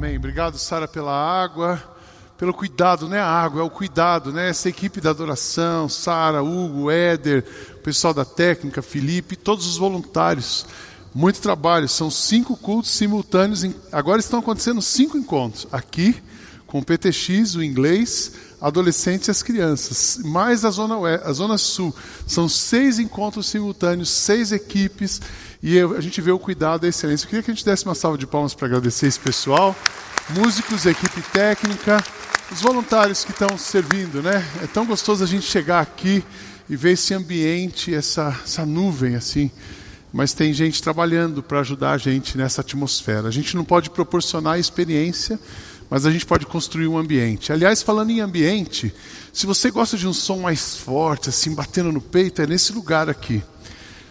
Amém. Obrigado, Sara, pela água, pelo cuidado, né? A água é o cuidado, né? Essa equipe da adoração, Sara, Hugo, Éder, o pessoal da técnica, Felipe, todos os voluntários. Muito trabalho, são cinco cultos simultâneos. Agora estão acontecendo cinco encontros. Aqui, com PTX, o inglês, adolescentes e as crianças. Mais a Zona, Oeste, a zona Sul. São seis encontros simultâneos, seis equipes. E a gente vê o cuidado e a excelência. Eu queria que a gente desse uma salva de palmas para agradecer esse pessoal. Músicos, equipe técnica, os voluntários que estão servindo, né? É tão gostoso a gente chegar aqui e ver esse ambiente, essa, essa nuvem assim. Mas tem gente trabalhando para ajudar a gente nessa atmosfera. A gente não pode proporcionar a experiência, mas a gente pode construir um ambiente. Aliás, falando em ambiente, se você gosta de um som mais forte, assim, batendo no peito, é nesse lugar aqui.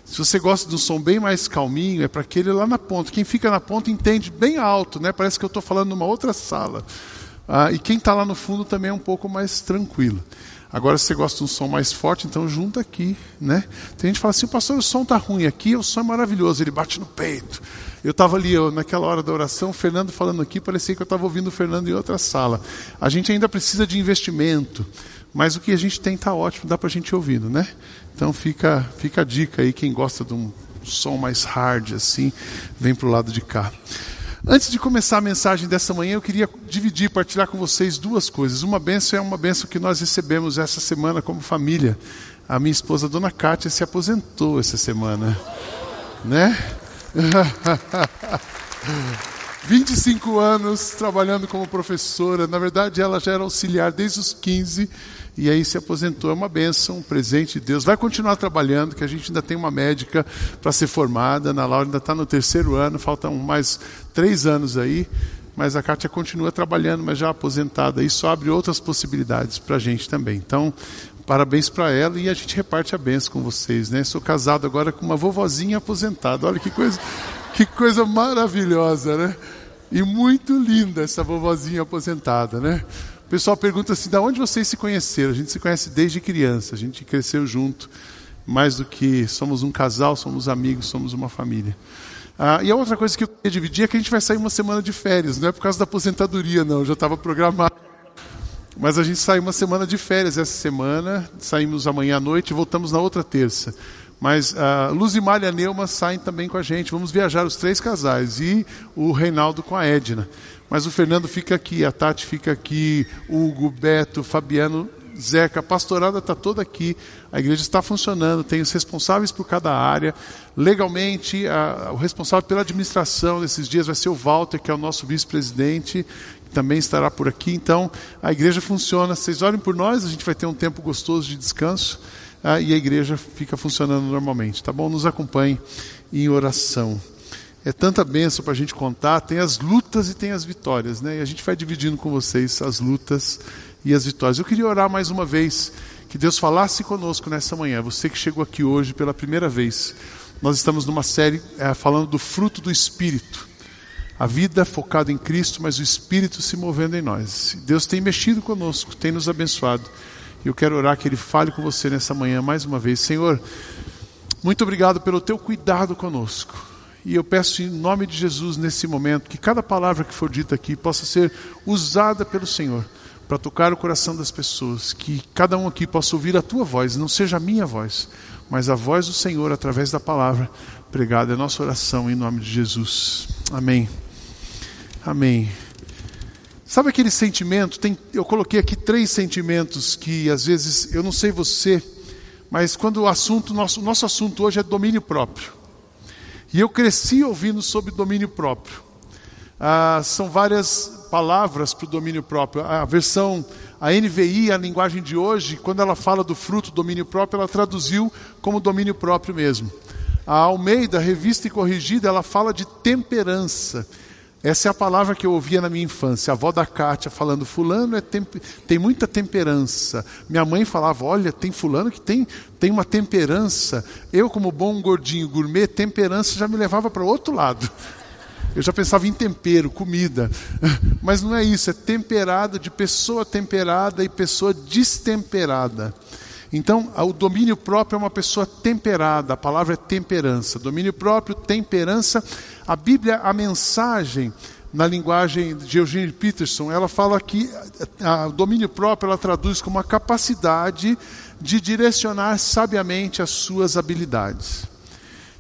Se você gosta de um som bem mais calminho, é para aquele lá na ponta. Quem fica na ponta entende bem alto, né? Parece que eu estou falando numa outra sala. Ah, e quem está lá no fundo também é um pouco mais tranquilo. Agora, se você gosta de um som mais forte, então junta aqui, né? Tem gente que fala assim, pastor, o som está ruim aqui, o som é maravilhoso, ele bate no peito. Eu estava ali, eu, naquela hora da oração, o Fernando falando aqui, parecia que eu estava ouvindo o Fernando em outra sala. A gente ainda precisa de investimento, mas o que a gente tem está ótimo, dá para a gente ouvindo, né? Então fica, fica a dica aí, quem gosta de um som mais hard assim, vem para o lado de cá. Antes de começar a mensagem dessa manhã, eu queria dividir, partilhar com vocês duas coisas. Uma benção é uma benção que nós recebemos essa semana como família. A minha esposa, a dona Kátia, se aposentou essa semana. Né? 25 anos trabalhando como professora. Na verdade, ela já era auxiliar desde os 15 e aí se aposentou. É uma benção, um presente de Deus. Vai continuar trabalhando, que a gente ainda tem uma médica para ser formada. Na Laura ainda está no terceiro ano, faltam mais três anos aí. Mas a Kátia continua trabalhando, mas já aposentada. Isso abre outras possibilidades para a gente também. Então, parabéns para ela e a gente reparte a benção com vocês. Né? Sou casado agora com uma vovozinha aposentada. Olha que coisa, que coisa maravilhosa, né? E muito linda essa vovozinha aposentada, né? O pessoal pergunta assim: da onde vocês se conheceram? A gente se conhece desde criança, a gente cresceu junto, mais do que somos um casal, somos amigos, somos uma família. Ah, e a outra coisa que eu queria dividir é que a gente vai sair uma semana de férias, não é por causa da aposentadoria, não, já estava programado. Mas a gente sai uma semana de férias essa semana, saímos amanhã à noite e voltamos na outra terça. Mas uh, Luzimar e a Neuma saem também com a gente. Vamos viajar os três casais e o Reinaldo com a Edna. Mas o Fernando fica aqui, a Tati fica aqui, Hugo, Beto, Fabiano, Zeca, a pastorada está toda aqui, a igreja está funcionando, tem os responsáveis por cada área. Legalmente, a, o responsável pela administração desses dias vai ser o Walter, que é o nosso vice-presidente, que também estará por aqui. Então, a igreja funciona. Vocês olhem por nós, a gente vai ter um tempo gostoso de descanso ah, e a igreja fica funcionando normalmente. Tá bom? Nos acompanhe em oração. É tanta bênção para a gente contar. Tem as lutas e tem as vitórias, né? E a gente vai dividindo com vocês as lutas e as vitórias. Eu queria orar mais uma vez que Deus falasse conosco nessa manhã. Você que chegou aqui hoje pela primeira vez, nós estamos numa série é, falando do fruto do Espírito. A vida focada em Cristo, mas o Espírito se movendo em nós. Deus tem mexido conosco, tem nos abençoado. Eu quero orar que Ele fale com você nessa manhã mais uma vez. Senhor, muito obrigado pelo teu cuidado conosco. E eu peço em nome de Jesus nesse momento que cada palavra que for dita aqui possa ser usada pelo Senhor para tocar o coração das pessoas, que cada um aqui possa ouvir a tua voz, não seja a minha voz, mas a voz do Senhor através da palavra pregada. É nossa oração em nome de Jesus. Amém. Amém. Sabe aquele sentimento? Tem, eu coloquei aqui três sentimentos que às vezes eu não sei você, mas quando o assunto nosso nosso assunto hoje é domínio próprio. E eu cresci ouvindo sobre domínio próprio. Ah, são várias palavras para o domínio próprio. A versão, a NVI, a linguagem de hoje, quando ela fala do fruto domínio próprio, ela traduziu como domínio próprio mesmo. A Almeida, revista e corrigida, ela fala de temperança. Essa é a palavra que eu ouvia na minha infância. A avó da Kátia falando, fulano é tem muita temperança. Minha mãe falava, olha, tem fulano que tem, tem uma temperança. Eu, como bom gordinho gourmet, temperança já me levava para o outro lado. Eu já pensava em tempero, comida. Mas não é isso, é temperada, de pessoa temperada e pessoa destemperada. Então, o domínio próprio é uma pessoa temperada, a palavra é temperança. Domínio próprio, temperança. A Bíblia, a mensagem, na linguagem de Eugene Peterson, ela fala que o domínio próprio ela traduz como a capacidade de direcionar sabiamente as suas habilidades.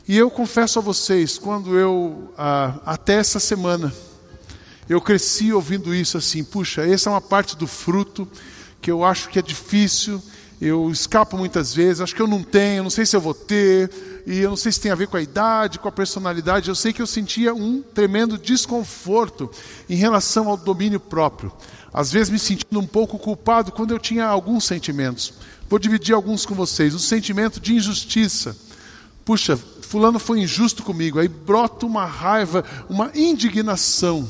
E eu confesso a vocês, quando eu, até essa semana, eu cresci ouvindo isso assim, puxa, essa é uma parte do fruto que eu acho que é difícil, eu escapo muitas vezes, acho que eu não tenho, não sei se eu vou ter, e eu não sei se tem a ver com a idade, com a personalidade. Eu sei que eu sentia um tremendo desconforto em relação ao domínio próprio. Às vezes me sentindo um pouco culpado quando eu tinha alguns sentimentos. Vou dividir alguns com vocês. O sentimento de injustiça. Puxa, fulano foi injusto comigo. Aí brota uma raiva, uma indignação.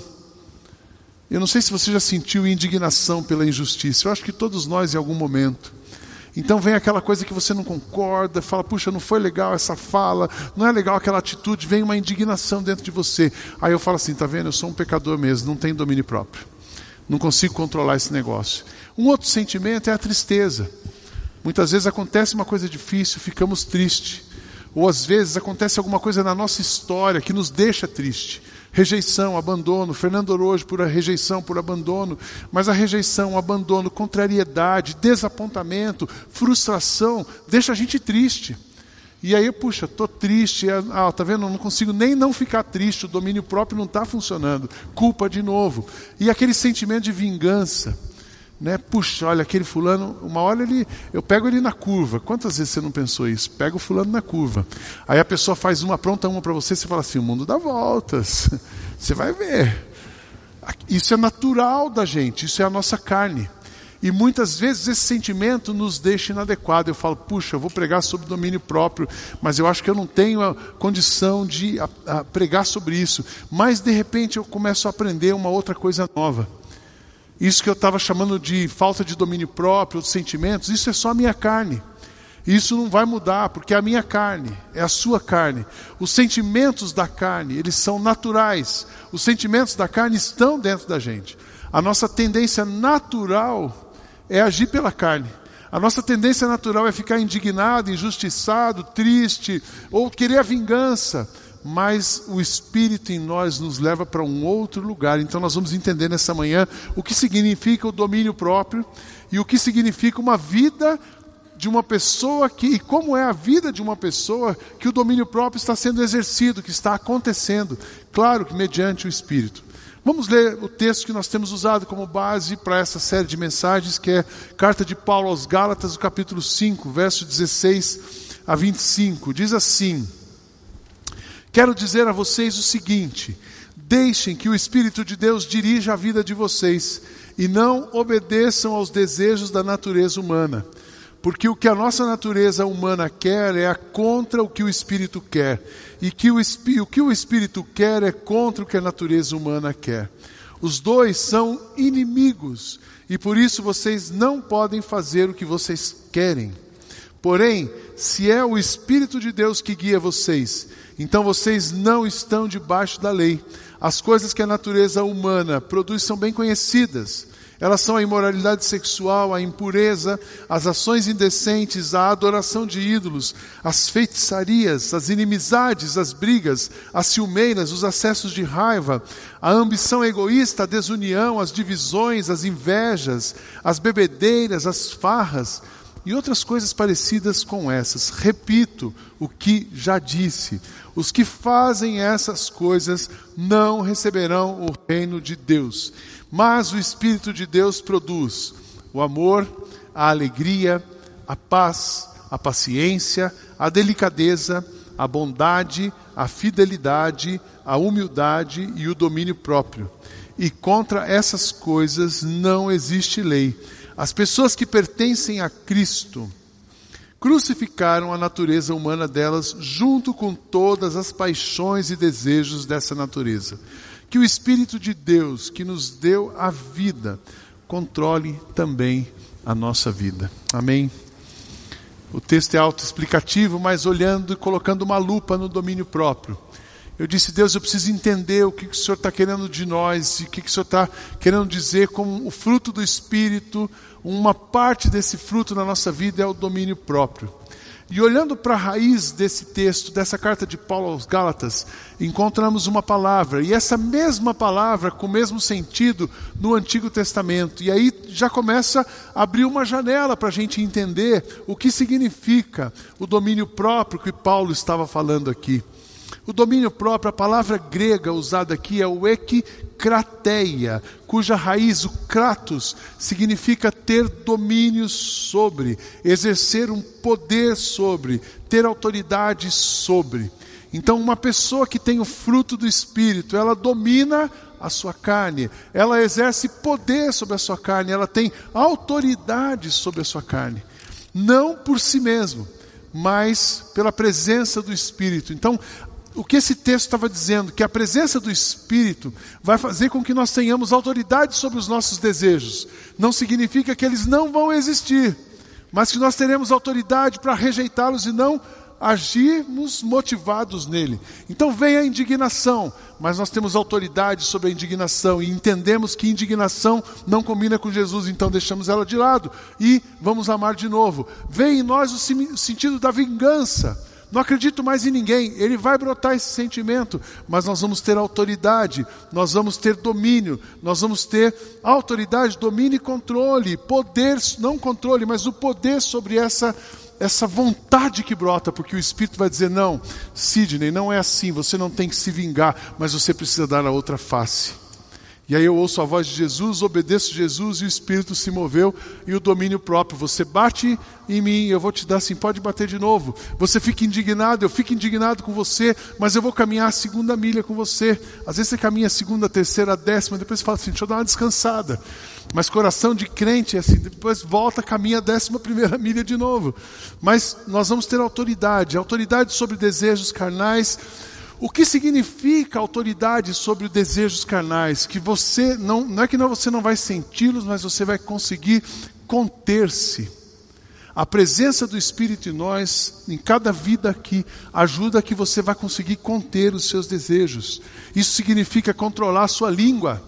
Eu não sei se você já sentiu indignação pela injustiça. Eu acho que todos nós em algum momento. Então vem aquela coisa que você não concorda, fala, puxa, não foi legal essa fala, não é legal aquela atitude, vem uma indignação dentro de você. Aí eu falo assim, tá vendo? Eu sou um pecador mesmo, não tenho domínio próprio. Não consigo controlar esse negócio. Um outro sentimento é a tristeza. Muitas vezes acontece uma coisa difícil, ficamos tristes. Ou às vezes acontece alguma coisa na nossa história que nos deixa triste. Rejeição, abandono, Fernando Orojo por rejeição, por abandono, mas a rejeição, o abandono, contrariedade, desapontamento, frustração, deixa a gente triste. E aí, puxa, estou triste, é, ah, tá vendo? Não consigo nem não ficar triste, o domínio próprio não está funcionando, culpa de novo. E aquele sentimento de vingança, né? Puxa, olha, aquele fulano, uma hora ele, eu pego ele na curva. Quantas vezes você não pensou isso? Pega o fulano na curva. Aí a pessoa faz uma pronta uma para você, você fala assim, o mundo dá voltas. Você vai ver. Isso é natural da gente, isso é a nossa carne. E muitas vezes esse sentimento nos deixa inadequado. Eu falo, puxa, eu vou pregar sobre domínio próprio, mas eu acho que eu não tenho a condição de a, a pregar sobre isso. Mas de repente eu começo a aprender uma outra coisa nova. Isso que eu estava chamando de falta de domínio próprio, de sentimentos, isso é só a minha carne. Isso não vai mudar, porque é a minha carne, é a sua carne. Os sentimentos da carne, eles são naturais. Os sentimentos da carne estão dentro da gente. A nossa tendência natural é agir pela carne. A nossa tendência natural é ficar indignado, injustiçado, triste, ou querer a vingança mas o Espírito em nós nos leva para um outro lugar. Então nós vamos entender nessa manhã o que significa o domínio próprio e o que significa uma vida de uma pessoa que, e como é a vida de uma pessoa que o domínio próprio está sendo exercido, que está acontecendo, claro que mediante o Espírito. Vamos ler o texto que nós temos usado como base para essa série de mensagens, que é Carta de Paulo aos Gálatas, capítulo 5, verso 16 a 25. Diz assim: Quero dizer a vocês o seguinte: deixem que o Espírito de Deus dirija a vida de vocês e não obedeçam aos desejos da natureza humana. Porque o que a nossa natureza humana quer é contra o que o Espírito quer, e que o, o que o Espírito quer é contra o que a natureza humana quer. Os dois são inimigos, e por isso vocês não podem fazer o que vocês querem. Porém, se é o Espírito de Deus que guia vocês, então vocês não estão debaixo da lei. As coisas que a natureza humana produz são bem conhecidas. Elas são a imoralidade sexual, a impureza, as ações indecentes, a adoração de ídolos, as feitiçarias, as inimizades, as brigas, as ciumeiras, os acessos de raiva, a ambição egoísta, a desunião, as divisões, as invejas, as bebedeiras, as farras e outras coisas parecidas com essas. Repito o que já disse: os que fazem essas coisas não receberão o reino de Deus. Mas o Espírito de Deus produz o amor, a alegria, a paz, a paciência, a delicadeza, a bondade, a fidelidade, a humildade e o domínio próprio. E contra essas coisas não existe lei. As pessoas que pertencem a Cristo crucificaram a natureza humana delas junto com todas as paixões e desejos dessa natureza. Que o Espírito de Deus, que nos deu a vida, controle também a nossa vida. Amém? O texto é autoexplicativo, mas olhando e colocando uma lupa no domínio próprio. Eu disse, Deus, eu preciso entender o que, o Senhor está querendo de nós, e o que o Senhor está querendo dizer como o fruto do Espírito, uma parte desse fruto na nossa vida é o domínio próprio. E olhando para a raiz desse texto, dessa carta de Paulo aos Gálatas, encontramos uma palavra, e essa mesma palavra com o mesmo sentido no Antigo Testamento. E aí já começa a abrir uma janela para a gente entender o que significa o domínio próprio que Paulo estava falando aqui. O domínio próprio, a palavra grega usada aqui é o ekikrateia, cuja raiz, o kratos, significa ter domínio sobre, exercer um poder sobre, ter autoridade sobre. Então, uma pessoa que tem o fruto do Espírito, ela domina a sua carne, ela exerce poder sobre a sua carne, ela tem autoridade sobre a sua carne. Não por si mesmo, mas pela presença do Espírito. Então, o que esse texto estava dizendo, que a presença do Espírito vai fazer com que nós tenhamos autoridade sobre os nossos desejos. Não significa que eles não vão existir, mas que nós teremos autoridade para rejeitá-los e não agirmos motivados nele. Então vem a indignação, mas nós temos autoridade sobre a indignação e entendemos que indignação não combina com Jesus, então deixamos ela de lado e vamos amar de novo. Vem em nós o sentido da vingança não acredito mais em ninguém. Ele vai brotar esse sentimento, mas nós vamos ter autoridade, nós vamos ter domínio, nós vamos ter autoridade, domínio e controle, poder, não controle, mas o poder sobre essa essa vontade que brota, porque o Espírito vai dizer: não, Sidney, não é assim, você não tem que se vingar, mas você precisa dar a outra face. E aí eu ouço a voz de Jesus, obedeço Jesus e o Espírito se moveu e o domínio próprio. Você bate em mim, eu vou te dar assim, pode bater de novo. Você fica indignado, eu fico indignado com você, mas eu vou caminhar a segunda milha com você. Às vezes você caminha a segunda, a terceira, a décima, depois você fala assim, deixa eu dar uma descansada. Mas coração de crente é assim, depois volta, caminha a décima primeira milha de novo. Mas nós vamos ter autoridade, autoridade sobre desejos carnais o que significa autoridade sobre os desejos carnais? Que você não, não é que não, você não vai senti-los, mas você vai conseguir conter-se. A presença do Espírito em nós, em cada vida aqui, ajuda que você vai conseguir conter os seus desejos. Isso significa controlar a sua língua.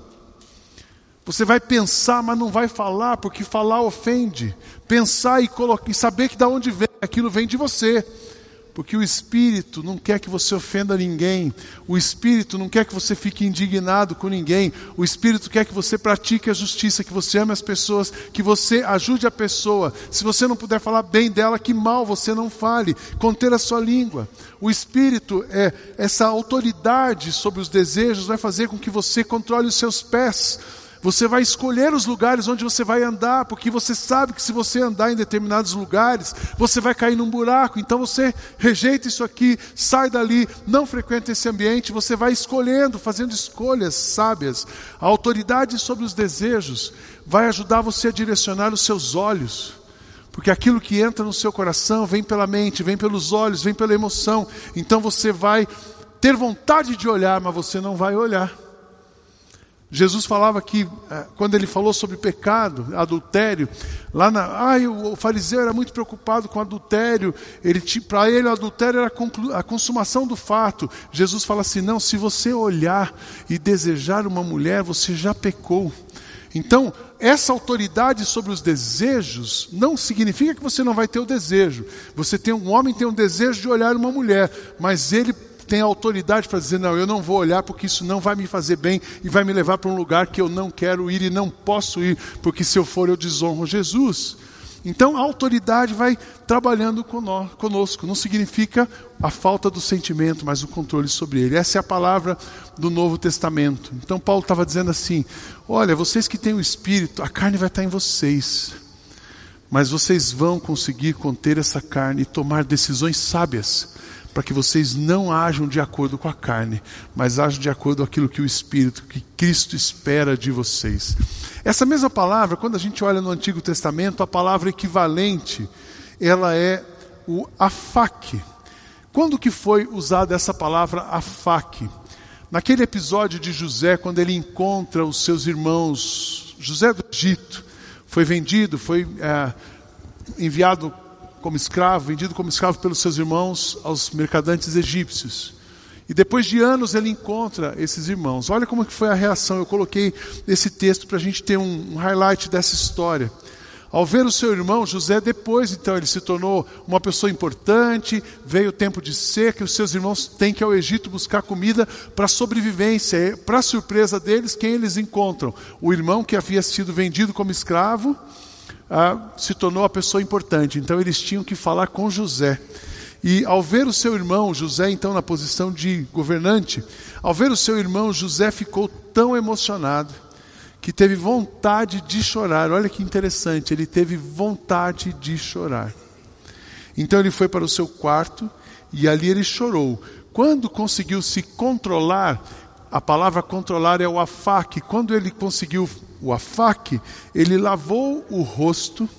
Você vai pensar, mas não vai falar, porque falar ofende. Pensar e, colocar, e saber que da onde vem, aquilo vem de você. Porque o Espírito não quer que você ofenda ninguém, o Espírito não quer que você fique indignado com ninguém, o Espírito quer que você pratique a justiça, que você ame as pessoas, que você ajude a pessoa. Se você não puder falar bem dela, que mal você não fale, conter a sua língua. O Espírito é essa autoridade sobre os desejos, vai fazer com que você controle os seus pés você vai escolher os lugares onde você vai andar, porque você sabe que se você andar em determinados lugares, você vai cair num buraco. Então você rejeita isso aqui, sai dali, não frequenta esse ambiente. Você vai escolhendo, fazendo escolhas sábias. A autoridade sobre os desejos vai ajudar você a direcionar os seus olhos. Porque aquilo que entra no seu coração vem pela mente, vem pelos olhos, vem pela emoção. Então você vai ter vontade de olhar, mas você não vai olhar. Jesus falava que, é, quando ele falou sobre pecado, adultério, lá na. Ai, o fariseu era muito preocupado com adultério, ele, para ele o adultério era a consumação do fato. Jesus fala assim: não, se você olhar e desejar uma mulher, você já pecou. Então, essa autoridade sobre os desejos não significa que você não vai ter o desejo. Você tem um homem tem um desejo de olhar uma mulher, mas ele tem autoridade para dizer: não, eu não vou olhar porque isso não vai me fazer bem e vai me levar para um lugar que eu não quero ir e não posso ir, porque se eu for eu desonro Jesus. Então a autoridade vai trabalhando conosco, não significa a falta do sentimento, mas o controle sobre ele. Essa é a palavra do Novo Testamento. Então Paulo estava dizendo assim: olha, vocês que têm o Espírito, a carne vai estar em vocês, mas vocês vão conseguir conter essa carne e tomar decisões sábias para que vocês não ajam de acordo com a carne, mas ajam de acordo com aquilo que o Espírito, que Cristo espera de vocês. Essa mesma palavra, quando a gente olha no Antigo Testamento, a palavra equivalente, ela é o afaque. Quando que foi usada essa palavra afaque? Naquele episódio de José, quando ele encontra os seus irmãos, José do Egito, foi vendido, foi é, enviado como escravo, vendido como escravo pelos seus irmãos aos mercadantes egípcios. E depois de anos ele encontra esses irmãos. Olha como que foi a reação. Eu coloquei esse texto para a gente ter um, um highlight dessa história. Ao ver o seu irmão José, depois então ele se tornou uma pessoa importante, veio o tempo de seca, e os seus irmãos têm que ir ao Egito buscar comida para sobrevivência. Para surpresa deles, quem eles encontram? O irmão que havia sido vendido como escravo ah, se tornou a pessoa importante. Então eles tinham que falar com José. E ao ver o seu irmão, José, então na posição de governante, ao ver o seu irmão, José ficou tão emocionado que teve vontade de chorar. Olha que interessante, ele teve vontade de chorar. Então ele foi para o seu quarto e ali ele chorou. Quando conseguiu se controlar, a palavra controlar é o afaque. Quando ele conseguiu o afaque, ele lavou o rosto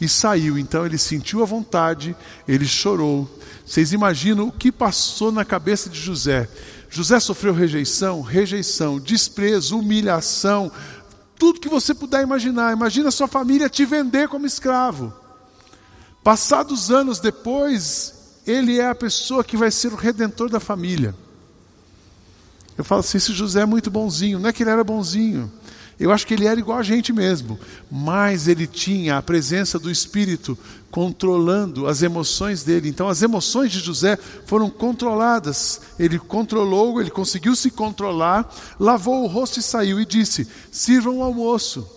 e saiu. Então ele sentiu a vontade, ele chorou. Vocês imaginam o que passou na cabeça de José? José sofreu rejeição, rejeição, desprezo, humilhação, tudo que você puder imaginar. Imagina sua família te vender como escravo. Passados anos depois, ele é a pessoa que vai ser o redentor da família. Eu falo assim: esse José é muito bonzinho. Não é que ele era bonzinho. Eu acho que ele era igual a gente mesmo, mas ele tinha a presença do Espírito controlando as emoções dele. Então, as emoções de José foram controladas. Ele controlou, ele conseguiu se controlar, lavou o rosto e saiu e disse: Sirvam o almoço.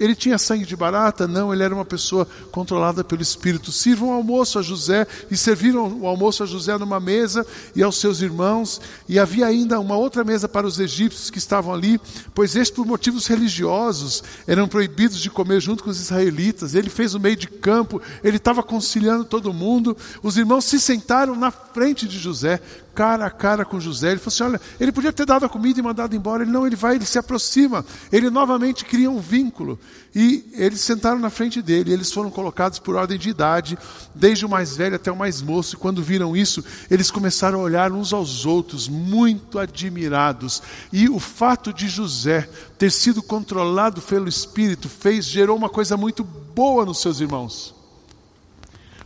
Ele tinha sangue de barata? Não, ele era uma pessoa controlada pelo Espírito. Sirvam o almoço a José, e serviram o almoço a José numa mesa e aos seus irmãos, e havia ainda uma outra mesa para os egípcios que estavam ali, pois estes, por motivos religiosos, eram proibidos de comer junto com os israelitas. Ele fez o meio de campo, ele estava conciliando todo mundo. Os irmãos se sentaram na frente de José, cara a cara com José. Ele falou assim: olha, ele podia ter dado a comida e mandado embora. Ele não, ele vai, ele se aproxima. Ele novamente cria um vínculo. E eles sentaram na frente dele. Eles foram colocados por ordem de idade, desde o mais velho até o mais moço. E quando viram isso, eles começaram a olhar uns aos outros, muito admirados. E o fato de José ter sido controlado pelo Espírito fez, gerou uma coisa muito boa nos seus irmãos.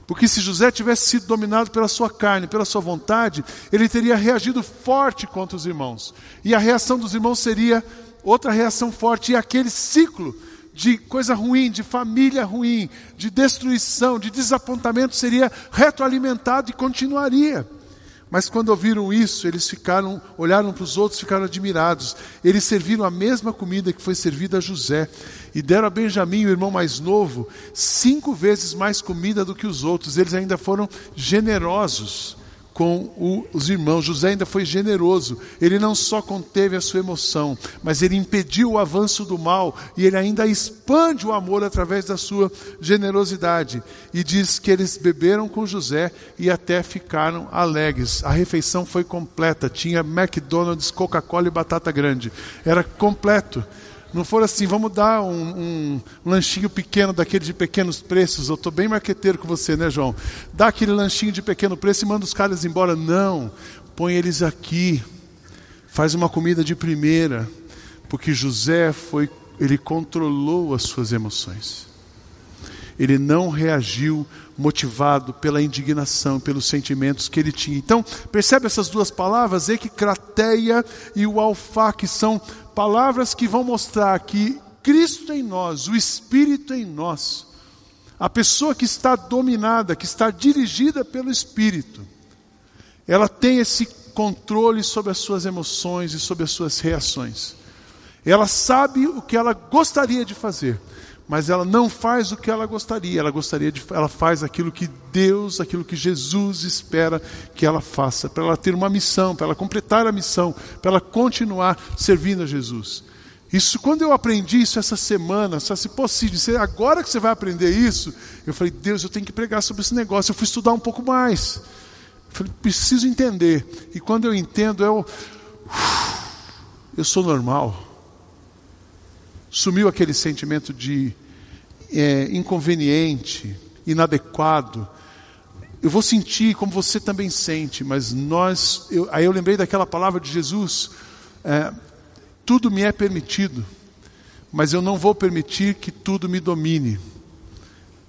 Porque se José tivesse sido dominado pela sua carne, pela sua vontade, ele teria reagido forte contra os irmãos. E a reação dos irmãos seria outra reação forte. E aquele ciclo de coisa ruim, de família ruim, de destruição, de desapontamento seria retroalimentado e continuaria. Mas quando ouviram isso, eles ficaram, olharam para os outros, ficaram admirados. Eles serviram a mesma comida que foi servida a José e deram a Benjamim, o irmão mais novo, cinco vezes mais comida do que os outros. Eles ainda foram generosos com os irmãos. José ainda foi generoso. Ele não só conteve a sua emoção, mas ele impediu o avanço do mal e ele ainda expande o amor através da sua generosidade. E diz que eles beberam com José e até ficaram alegres. A refeição foi completa. Tinha McDonald's, Coca-Cola e batata grande. Era completo. Não for assim, vamos dar um, um, lanchinho pequeno daquele de pequenos preços. Eu estou bem marqueteiro com você, né, João? Dá aquele lanchinho de pequeno preço e manda os caras embora. Não, põe eles aqui. Faz uma comida de primeira. Porque José foi, ele controlou as suas emoções. Ele não reagiu motivado pela indignação, pelos sentimentos que ele tinha. Então, percebe essas duas palavras, equicrateia e o alfa, que são palavras que vão mostrar que Cristo em nós, o Espírito em nós, a pessoa que está dominada, que está dirigida pelo Espírito, ela tem esse controle sobre as suas emoções e sobre as suas reações. Ela sabe o que ela gostaria de fazer, mas ela não faz o que ela gostaria. Ela gostaria de, ela faz aquilo que Deus, aquilo que Jesus espera que ela faça, para ela ter uma missão, para ela completar a missão, para ela continuar servindo a Jesus. Isso, quando eu aprendi isso essa semana, só se possível, agora que você vai aprender isso, eu falei, Deus, eu tenho que pregar sobre esse negócio. Eu fui estudar um pouco mais. Eu falei, preciso entender. E quando eu entendo, eu, eu sou normal sumiu aquele sentimento de é, inconveniente, inadequado. Eu vou sentir como você também sente, mas nós. Eu, aí eu lembrei daquela palavra de Jesus: é, tudo me é permitido, mas eu não vou permitir que tudo me domine.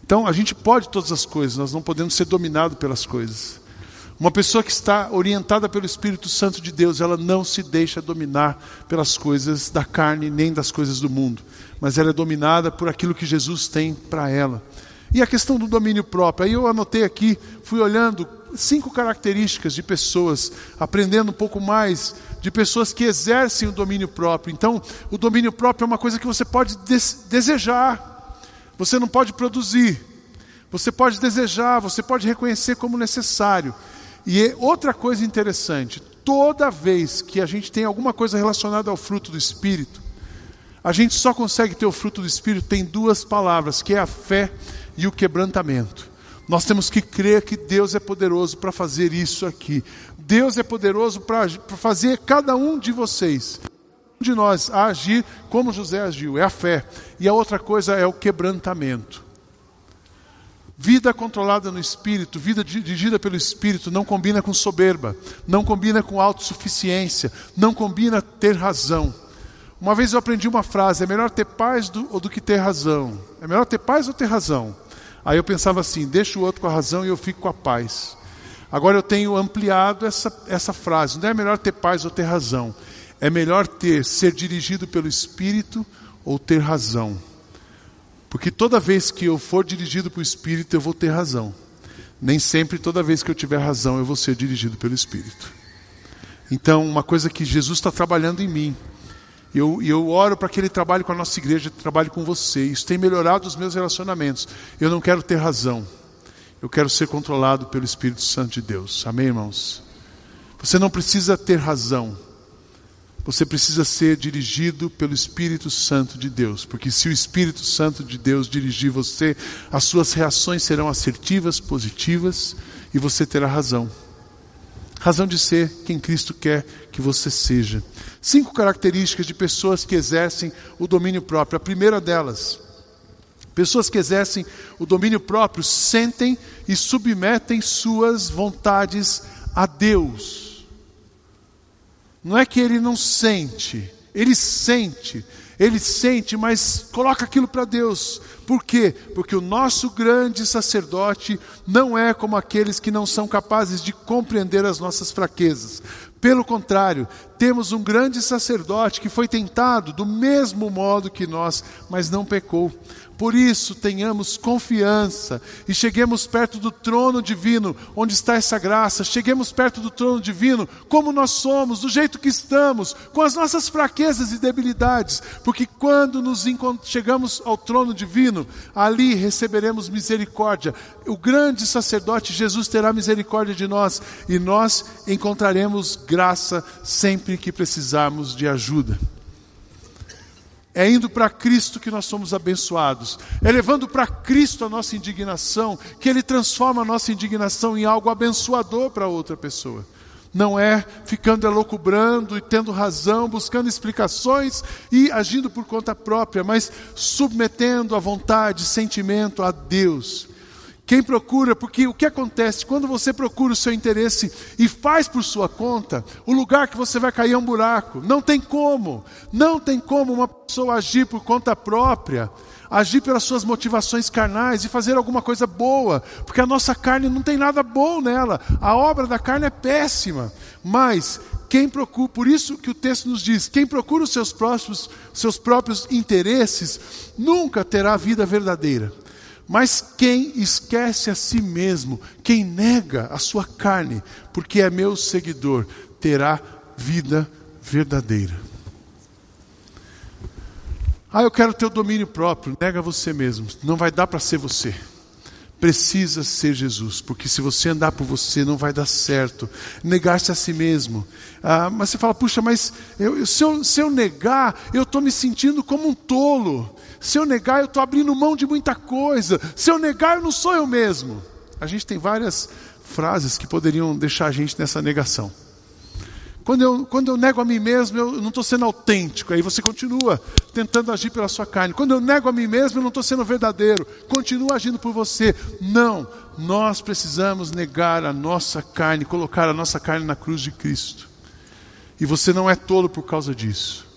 Então a gente pode todas as coisas, nós não podemos ser dominados pelas coisas. Uma pessoa que está orientada pelo Espírito Santo de Deus, ela não se deixa dominar pelas coisas da carne nem das coisas do mundo, mas ela é dominada por aquilo que Jesus tem para ela. E a questão do domínio próprio, aí eu anotei aqui, fui olhando cinco características de pessoas, aprendendo um pouco mais de pessoas que exercem o domínio próprio. Então, o domínio próprio é uma coisa que você pode des desejar, você não pode produzir, você pode desejar, você pode reconhecer como necessário. E é outra coisa interessante: toda vez que a gente tem alguma coisa relacionada ao fruto do Espírito, a gente só consegue ter o fruto do Espírito, tem duas palavras, que é a fé e o quebrantamento. Nós temos que crer que Deus é poderoso para fazer isso aqui. Deus é poderoso para fazer cada um de vocês, de nós, agir como José agiu. É a fé. E a outra coisa é o quebrantamento. Vida controlada no espírito, vida dirigida pelo espírito, não combina com soberba, não combina com autossuficiência, não combina ter razão. Uma vez eu aprendi uma frase: é melhor ter paz do, ou do que ter razão. É melhor ter paz ou ter razão? Aí eu pensava assim: deixa o outro com a razão e eu fico com a paz. Agora eu tenho ampliado essa, essa frase: não é melhor ter paz ou ter razão, é melhor ter, ser dirigido pelo Espírito ou ter razão. Porque toda vez que eu for dirigido pelo Espírito, eu vou ter razão. Nem sempre, toda vez que eu tiver razão, eu vou ser dirigido pelo Espírito. Então, uma coisa que Jesus está trabalhando em mim, e eu, eu oro para que Ele trabalhe com a nossa igreja, trabalhe com você. Isso tem melhorado os meus relacionamentos. Eu não quero ter razão. Eu quero ser controlado pelo Espírito Santo de Deus. Amém, irmãos? Você não precisa ter razão. Você precisa ser dirigido pelo Espírito Santo de Deus, porque se o Espírito Santo de Deus dirigir você, as suas reações serão assertivas, positivas e você terá razão. Razão de ser quem Cristo quer que você seja. Cinco características de pessoas que exercem o domínio próprio. A primeira delas, pessoas que exercem o domínio próprio sentem e submetem suas vontades a Deus. Não é que ele não sente, ele sente, ele sente, mas coloca aquilo para Deus. Por quê? Porque o nosso grande sacerdote não é como aqueles que não são capazes de compreender as nossas fraquezas. Pelo contrário, temos um grande sacerdote que foi tentado do mesmo modo que nós, mas não pecou. Por isso, tenhamos confiança e cheguemos perto do trono divino, onde está essa graça. Cheguemos perto do trono divino, como nós somos, do jeito que estamos, com as nossas fraquezas e debilidades, porque quando nos chegamos ao trono divino, ali receberemos misericórdia. O grande sacerdote Jesus terá misericórdia de nós e nós encontraremos graça sempre que precisarmos de ajuda. É indo para Cristo que nós somos abençoados. É levando para Cristo a nossa indignação que Ele transforma a nossa indignação em algo abençoador para outra pessoa. Não é ficando elocubrando e tendo razão, buscando explicações e agindo por conta própria, mas submetendo a vontade, sentimento a Deus quem procura, porque o que acontece quando você procura o seu interesse e faz por sua conta, o lugar que você vai cair é um buraco. Não tem como, não tem como uma pessoa agir por conta própria, agir pelas suas motivações carnais e fazer alguma coisa boa, porque a nossa carne não tem nada bom nela. A obra da carne é péssima. Mas quem procura, por isso que o texto nos diz, quem procura os seus próprios, seus próprios interesses nunca terá vida verdadeira. Mas quem esquece a si mesmo, quem nega a sua carne, porque é meu seguidor, terá vida verdadeira. Ah, eu quero ter o domínio próprio. Nega você mesmo. Não vai dar para ser você. Precisa ser Jesus, porque se você andar por você não vai dar certo. Negar-se a si mesmo. Ah, mas você fala, puxa, mas eu, se, eu, se eu negar, eu estou me sentindo como um tolo. Se eu negar, eu estou abrindo mão de muita coisa. Se eu negar, eu não sou eu mesmo. A gente tem várias frases que poderiam deixar a gente nessa negação. Quando eu, quando eu nego a mim mesmo, eu não estou sendo autêntico. Aí você continua tentando agir pela sua carne. Quando eu nego a mim mesmo, eu não estou sendo verdadeiro. Continua agindo por você. Não, nós precisamos negar a nossa carne, colocar a nossa carne na cruz de Cristo. E você não é tolo por causa disso.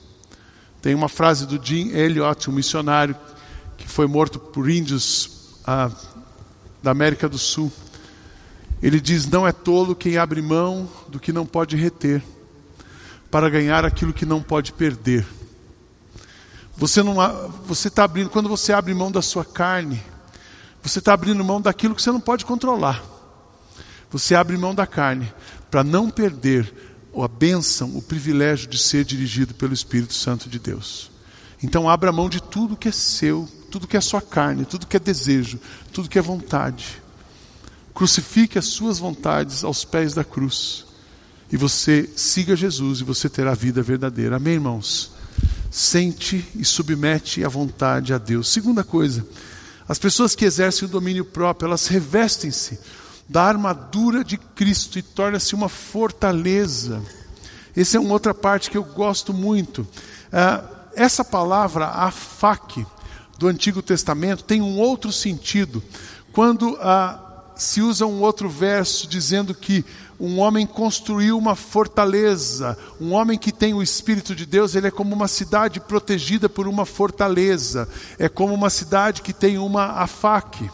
Tem uma frase do Jim Elliot, um missionário que foi morto por índios ah, da América do Sul. Ele diz: Não é tolo quem abre mão do que não pode reter, para ganhar aquilo que não pode perder. Você não, você está abrindo, quando você abre mão da sua carne, você está abrindo mão daquilo que você não pode controlar. Você abre mão da carne para não perder a bênção, o privilégio de ser dirigido pelo Espírito Santo de Deus. Então abra mão de tudo que é seu, tudo que é sua carne, tudo que é desejo, tudo que é vontade. Crucifique as suas vontades aos pés da cruz. E você siga Jesus e você terá a vida verdadeira. Amém, irmãos? Sente e submete a vontade a Deus. Segunda coisa, as pessoas que exercem o domínio próprio, elas revestem-se da armadura de Cristo e torna-se uma fortaleza. Essa é uma outra parte que eu gosto muito. Ah, essa palavra, afaque, do Antigo Testamento, tem um outro sentido. Quando ah, se usa um outro verso dizendo que um homem construiu uma fortaleza. Um homem que tem o Espírito de Deus, ele é como uma cidade protegida por uma fortaleza. É como uma cidade que tem uma afaque.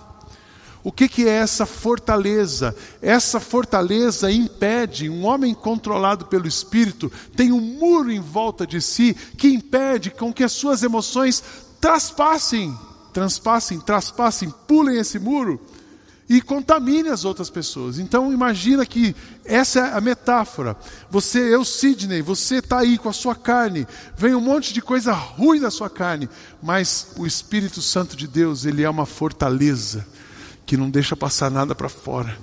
O que, que, é essa fortaleza? Essa fortaleza impede, um homem controlado pelo Espírito tem um muro em volta de si que impede com que as suas emoções traspassem, transpassem, traspassem, pulem esse muro e contamine as outras pessoas. Então imagina que essa é a metáfora. Você, eu, Sidney, você está aí com a sua carne, vem um monte de coisa ruim da sua carne, mas o Espírito Santo de Deus, ele é uma fortaleza que não deixa passar nada para fora.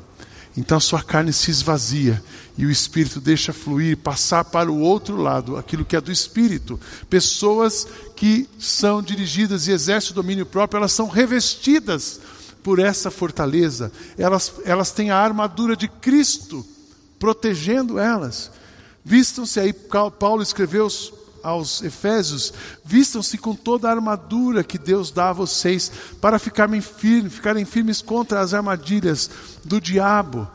Então a sua carne se esvazia e o Espírito deixa fluir, passar para o outro lado, aquilo que é do Espírito. Pessoas que são dirigidas e exercem o domínio próprio, elas são revestidas por essa fortaleza. Elas, elas têm a armadura de Cristo protegendo elas. Vistam-se aí, Paulo escreveu aos Efésios, vistam-se com toda a armadura que Deus dá a vocês para ficarem firmes, ficarem firmes contra as armadilhas do diabo.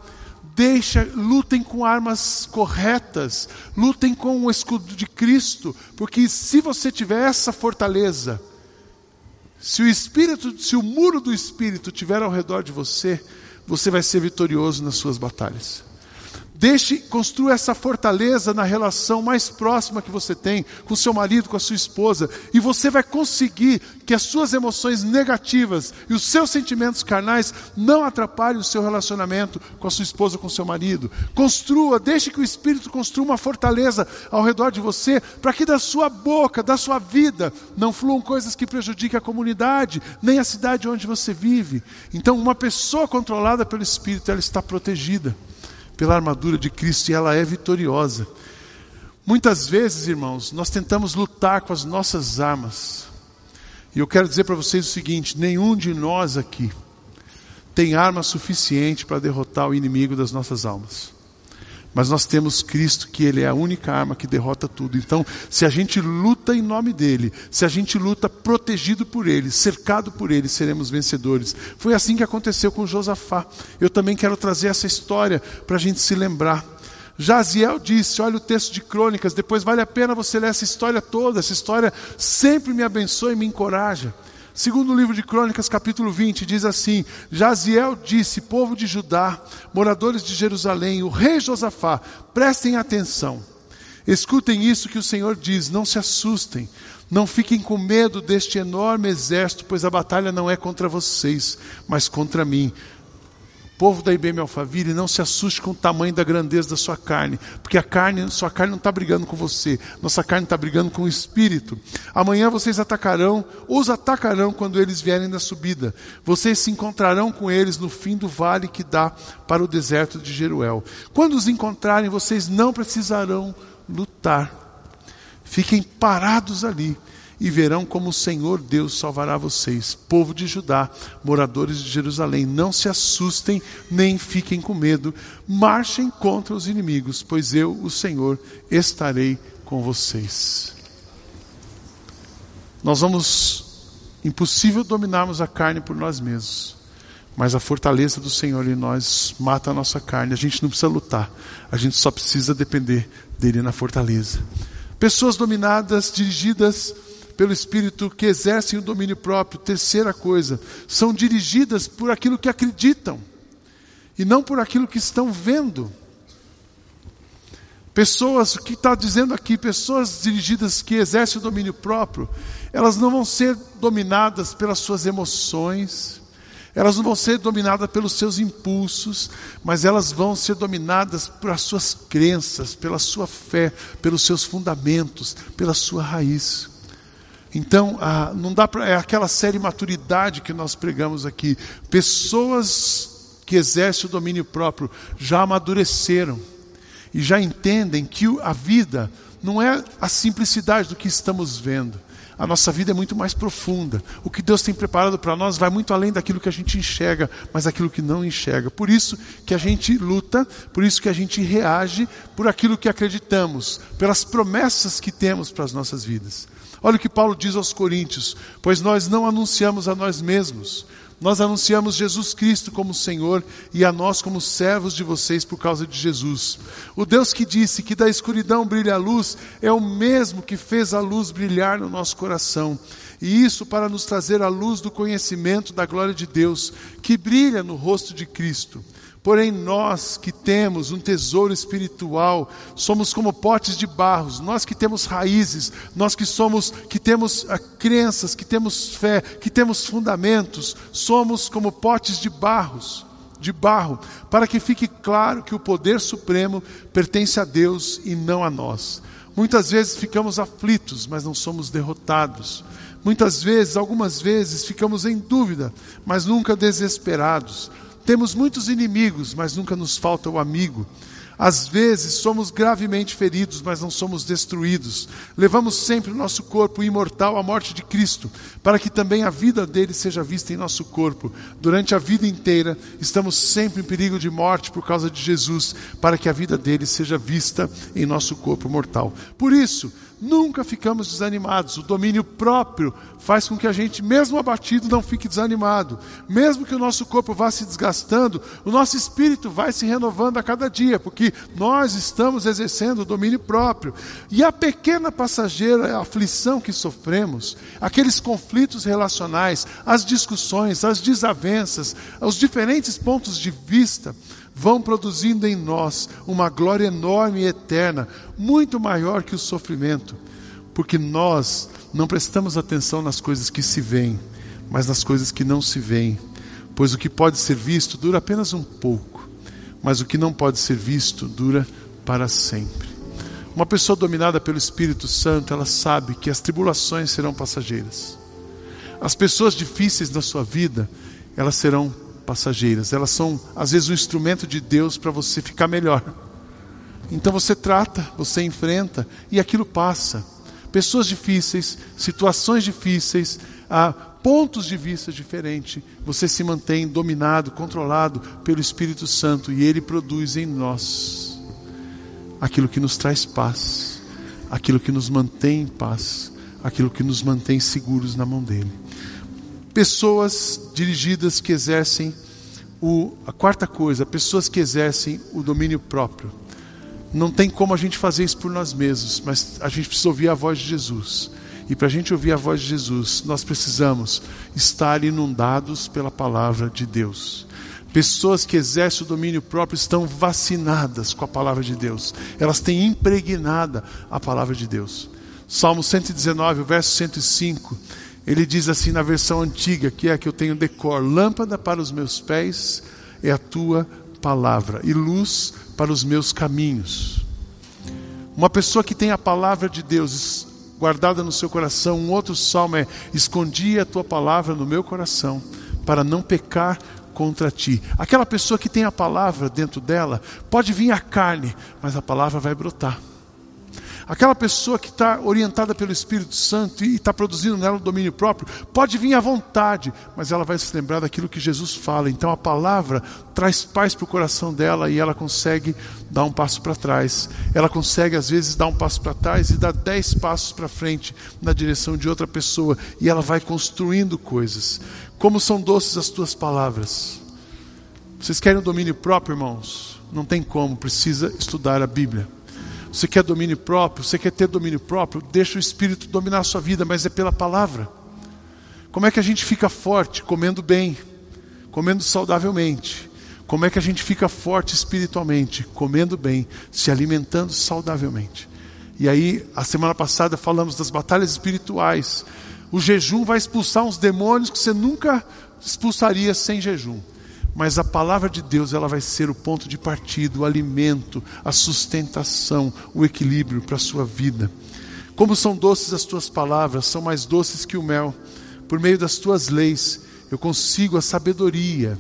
Deixa, lutem com armas corretas, lutem com o escudo de Cristo, porque se você tiver essa fortaleza, se o espírito, se o muro do espírito tiver ao redor de você, você vai ser vitorioso nas suas batalhas. Deixe, construa essa fortaleza na relação mais próxima que você tem com seu marido, com a sua esposa, e você vai conseguir que as suas emoções negativas e os seus sentimentos carnais não atrapalhem o seu relacionamento com a sua esposa, com o seu marido. Construa, deixe que o Espírito construa uma fortaleza ao redor de você, para que da sua boca, da sua vida, não fluam coisas que prejudiquem a comunidade, nem a cidade onde você vive. Então, uma pessoa controlada pelo Espírito, ela está protegida pela armadura de Cristo e ela é vitoriosa. Muitas vezes, irmãos, nós tentamos lutar com as nossas armas. E eu quero dizer para vocês o seguinte: nenhum de nós aqui tem arma suficiente para derrotar o inimigo das nossas almas. Mas nós temos Cristo, que Ele é a única arma que derrota tudo. Então, se a gente luta em nome dEle, se a gente luta protegido por Ele, cercado por Ele, seremos vencedores. Foi assim que aconteceu com Josafá. Eu também quero trazer essa história para a gente se lembrar. Jaziel disse, olha o texto de crônicas, depois vale a pena você ler essa história toda, essa história sempre me abençoa e me encoraja. Segundo livro de Crônicas, capítulo 20, diz assim: Jaziel disse, povo de Judá, moradores de Jerusalém, o rei Josafá, prestem atenção. Escutem isso que o Senhor diz, não se assustem, não fiquem com medo deste enorme exército, pois a batalha não é contra vocês, mas contra mim. Povo da IBM Alphaville, não se assuste com o tamanho da grandeza da sua carne, porque a carne, sua carne não está brigando com você, nossa carne está brigando com o espírito. Amanhã vocês atacarão, os atacarão quando eles vierem da subida. Vocês se encontrarão com eles no fim do vale que dá para o deserto de Jeruel. Quando os encontrarem, vocês não precisarão lutar. Fiquem parados ali e verão como o Senhor Deus salvará vocês, povo de Judá, moradores de Jerusalém. Não se assustem, nem fiquem com medo, marchem contra os inimigos, pois eu, o Senhor, estarei com vocês. Nós vamos, impossível dominarmos a carne por nós mesmos, mas a fortaleza do Senhor em nós mata a nossa carne. A gente não precisa lutar, a gente só precisa depender dele na fortaleza. Pessoas dominadas, dirigidas pelo Espírito que exercem o domínio próprio. Terceira coisa, são dirigidas por aquilo que acreditam. e não por aquilo que estão vendo. Pessoas, o que está dizendo aqui, pessoas dirigidas que exercem o domínio próprio, elas não vão ser dominadas pelas suas emoções, elas não vão ser dominadas pelos seus impulsos, mas elas vão ser dominadas pelas suas crenças, pela sua fé, pelos seus fundamentos, pela sua raiz. Então, ah, não dá para. É aquela série maturidade que nós pregamos aqui. Pessoas que exercem o domínio próprio já amadureceram e já entendem que a vida não é a simplicidade do que estamos vendo. A nossa vida é muito mais profunda. O que Deus tem preparado para nós vai muito além daquilo que a gente enxerga, mas aquilo que não enxerga. Por isso que a gente luta, por isso que a gente reage por aquilo que acreditamos, pelas promessas que temos para as nossas vidas. Olha o que Paulo diz aos Coríntios: Pois nós não anunciamos a nós mesmos, nós anunciamos Jesus Cristo como Senhor e a nós como servos de vocês por causa de Jesus. O Deus que disse que da escuridão brilha a luz é o mesmo que fez a luz brilhar no nosso coração. E isso para nos trazer a luz do conhecimento da glória de Deus, que brilha no rosto de Cristo. Porém, nós que temos um tesouro espiritual, somos como potes de barros, nós que temos raízes, nós que somos, que temos ah, crenças, que temos fé, que temos fundamentos, somos como potes de barros, de barro, para que fique claro que o poder supremo pertence a Deus e não a nós. Muitas vezes ficamos aflitos, mas não somos derrotados. Muitas vezes, algumas vezes, ficamos em dúvida, mas nunca desesperados. Temos muitos inimigos, mas nunca nos falta o amigo. Às vezes somos gravemente feridos, mas não somos destruídos. Levamos sempre o nosso corpo imortal à morte de Cristo, para que também a vida dele seja vista em nosso corpo. Durante a vida inteira, estamos sempre em perigo de morte por causa de Jesus, para que a vida dele seja vista em nosso corpo mortal. Por isso, Nunca ficamos desanimados. O domínio próprio faz com que a gente, mesmo abatido, não fique desanimado. Mesmo que o nosso corpo vá se desgastando, o nosso espírito vai se renovando a cada dia, porque nós estamos exercendo o domínio próprio. E a pequena passageira aflição que sofremos, aqueles conflitos relacionais, as discussões, as desavenças, os diferentes pontos de vista, vão produzindo em nós uma glória enorme e eterna, muito maior que o sofrimento, porque nós não prestamos atenção nas coisas que se veem, mas nas coisas que não se veem, pois o que pode ser visto dura apenas um pouco, mas o que não pode ser visto dura para sempre. Uma pessoa dominada pelo Espírito Santo, ela sabe que as tribulações serão passageiras. As pessoas difíceis na sua vida, elas serão passageiras, elas são às vezes um instrumento de Deus para você ficar melhor. Então você trata, você enfrenta e aquilo passa. Pessoas difíceis, situações difíceis, pontos de vista diferentes, você se mantém dominado, controlado pelo Espírito Santo e ele produz em nós aquilo que nos traz paz, aquilo que nos mantém em paz, aquilo que nos mantém seguros na mão dele pessoas dirigidas que exercem o, a quarta coisa, pessoas que exercem o domínio próprio. Não tem como a gente fazer isso por nós mesmos, mas a gente precisa ouvir a voz de Jesus. E para a gente ouvir a voz de Jesus, nós precisamos estar inundados pela palavra de Deus. Pessoas que exercem o domínio próprio estão vacinadas com a palavra de Deus, elas têm impregnada a palavra de Deus. Salmo 119, verso 105 ele diz assim na versão antiga, que é a que eu tenho decor: Lâmpada para os meus pés é a tua palavra, e luz para os meus caminhos. Uma pessoa que tem a palavra de Deus guardada no seu coração, um outro salmo é: Escondi a tua palavra no meu coração, para não pecar contra ti. Aquela pessoa que tem a palavra dentro dela, pode vir a carne, mas a palavra vai brotar. Aquela pessoa que está orientada pelo Espírito Santo e está produzindo nela o domínio próprio, pode vir à vontade, mas ela vai se lembrar daquilo que Jesus fala. Então a palavra traz paz para o coração dela e ela consegue dar um passo para trás. Ela consegue, às vezes, dar um passo para trás e dar dez passos para frente na direção de outra pessoa. E ela vai construindo coisas. Como são doces as tuas palavras. Vocês querem o domínio próprio, irmãos? Não tem como, precisa estudar a Bíblia. Você quer domínio próprio? Você quer ter domínio próprio? Deixa o Espírito dominar a sua vida, mas é pela palavra. Como é que a gente fica forte? Comendo bem, comendo saudavelmente. Como é que a gente fica forte espiritualmente? Comendo bem, se alimentando saudavelmente. E aí, a semana passada falamos das batalhas espirituais. O jejum vai expulsar uns demônios que você nunca expulsaria sem jejum. Mas a palavra de Deus, ela vai ser o ponto de partida, o alimento, a sustentação, o equilíbrio para a sua vida. Como são doces as tuas palavras, são mais doces que o mel. Por meio das tuas leis, eu consigo a sabedoria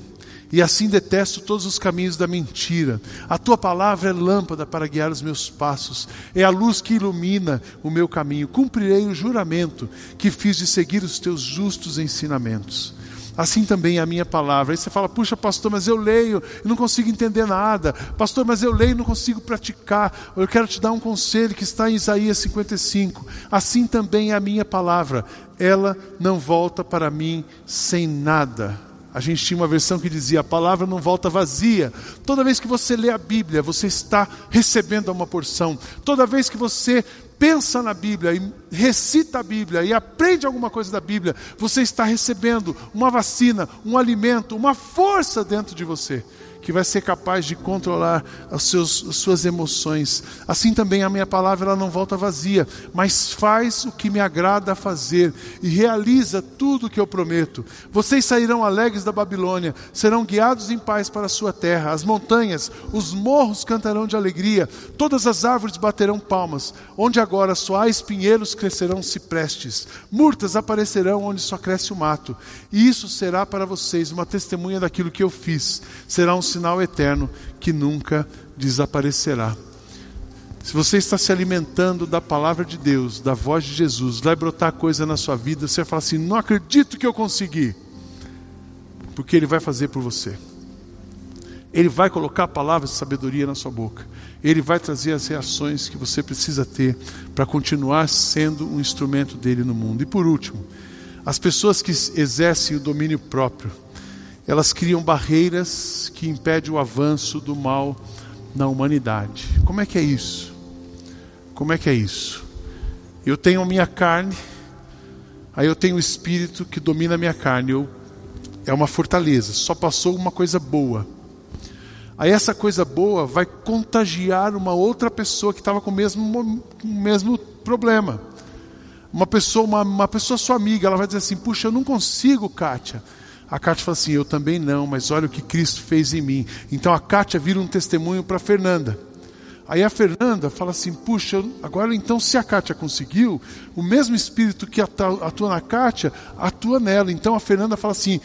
e assim detesto todos os caminhos da mentira. A tua palavra é lâmpada para guiar os meus passos, é a luz que ilumina o meu caminho. Cumprirei o juramento que fiz de seguir os teus justos ensinamentos. Assim também é a minha palavra. Aí você fala, puxa, pastor, mas eu leio e não consigo entender nada. Pastor, mas eu leio e não consigo praticar. Eu quero te dar um conselho que está em Isaías 55. Assim também é a minha palavra. Ela não volta para mim sem nada a gente tinha uma versão que dizia: a palavra não volta vazia. Toda vez que você lê a Bíblia, você está recebendo uma porção. Toda vez que você pensa na Bíblia e recita a Bíblia e aprende alguma coisa da Bíblia, você está recebendo uma vacina, um alimento, uma força dentro de você que vai ser capaz de controlar as, seus, as suas emoções. Assim também a minha palavra ela não volta vazia, mas faz o que me agrada fazer e realiza tudo o que eu prometo. Vocês sairão alegres da Babilônia, serão guiados em paz para a sua terra. As montanhas, os morros cantarão de alegria, todas as árvores baterão palmas. Onde agora só há espinheiros, crescerão ciprestes. Murtas aparecerão onde só cresce o mato. E isso será para vocês uma testemunha daquilo que eu fiz. Será um sinal eterno que nunca desaparecerá. Se você está se alimentando da palavra de Deus, da voz de Jesus, vai brotar coisa na sua vida, você vai falar assim: não acredito que eu consegui. Porque Ele vai fazer por você. Ele vai colocar palavras de sabedoria na sua boca. Ele vai trazer as reações que você precisa ter para continuar sendo um instrumento dele no mundo. E por último, as pessoas que exercem o domínio próprio elas criam barreiras que impedem o avanço do mal na humanidade. Como é que é isso? Como é que é isso? Eu tenho a minha carne, aí eu tenho o espírito que domina a minha carne. Eu, é uma fortaleza, só passou uma coisa boa. Aí essa coisa boa vai contagiar uma outra pessoa que estava com o mesmo, o mesmo problema. Uma pessoa, uma, uma pessoa sua amiga, ela vai dizer assim: Puxa, eu não consigo, Kátia a Kátia fala assim: Eu também não, mas olha o que Cristo fez em mim. Então a Kátia vira um testemunho para Fernanda. Aí a Fernanda fala assim: Puxa, agora então, se a Kátia conseguiu, o mesmo espírito que atua na Kátia atua nela. Então a Fernanda fala assim: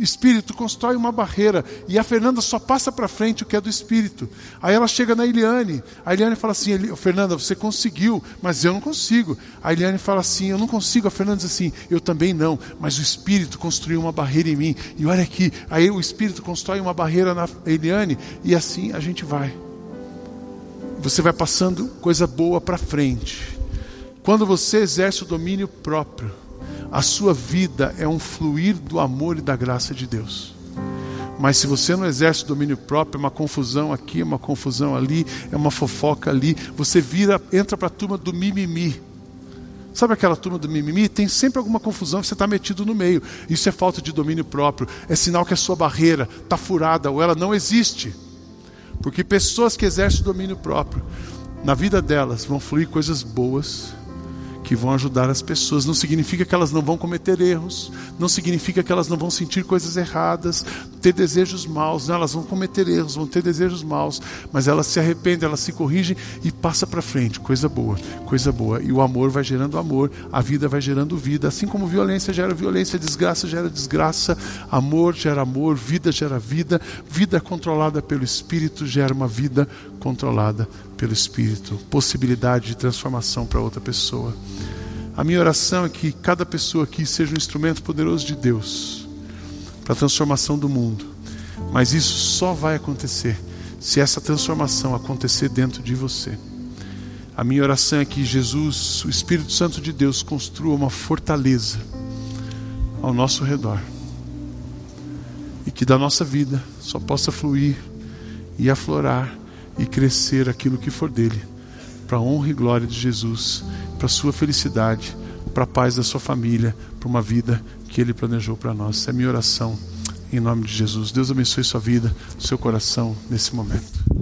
espírito constrói uma barreira e a Fernanda só passa para frente o que é do espírito. Aí ela chega na Eliane. A Eliane fala assim: Fernanda, você conseguiu, mas eu não consigo. A Eliane fala assim: Eu não consigo. A Fernanda diz assim: Eu também não, mas o espírito construiu uma barreira em mim. E olha aqui, aí o espírito constrói uma barreira na Eliane e assim a gente vai. Você vai passando coisa boa para frente. Quando você exerce o domínio próprio, a sua vida é um fluir do amor e da graça de Deus. Mas se você não exerce domínio próprio, é uma confusão aqui, é uma confusão ali, é uma fofoca ali, você vira, entra para a turma do mimimi. Sabe aquela turma do mimimi? Tem sempre alguma confusão que você está metido no meio. Isso é falta de domínio próprio. É sinal que a sua barreira está furada ou ela não existe. Porque pessoas que exercem domínio próprio, na vida delas vão fluir coisas boas que vão ajudar as pessoas. Não significa que elas não vão cometer erros, não significa que elas não vão sentir coisas erradas, ter desejos maus. Não, elas vão cometer erros, vão ter desejos maus, mas elas se arrependem, elas se corrigem e passa para frente. Coisa boa, coisa boa. E o amor vai gerando amor, a vida vai gerando vida. Assim como violência gera violência, desgraça gera desgraça, amor gera amor, vida gera vida, vida controlada pelo Espírito gera uma vida controlada pelo Espírito, possibilidade de transformação para outra pessoa. A minha oração é que cada pessoa aqui seja um instrumento poderoso de Deus para a transformação do mundo. Mas isso só vai acontecer se essa transformação acontecer dentro de você. A minha oração é que Jesus, o Espírito Santo de Deus, construa uma fortaleza ao nosso redor. E que da nossa vida só possa fluir e aflorar e crescer aquilo que for dele, para a honra e glória de Jesus, para a sua felicidade, para a paz da sua família, para uma vida que ele planejou para nós. Essa é a minha oração, em nome de Jesus. Deus abençoe sua vida, seu coração nesse momento.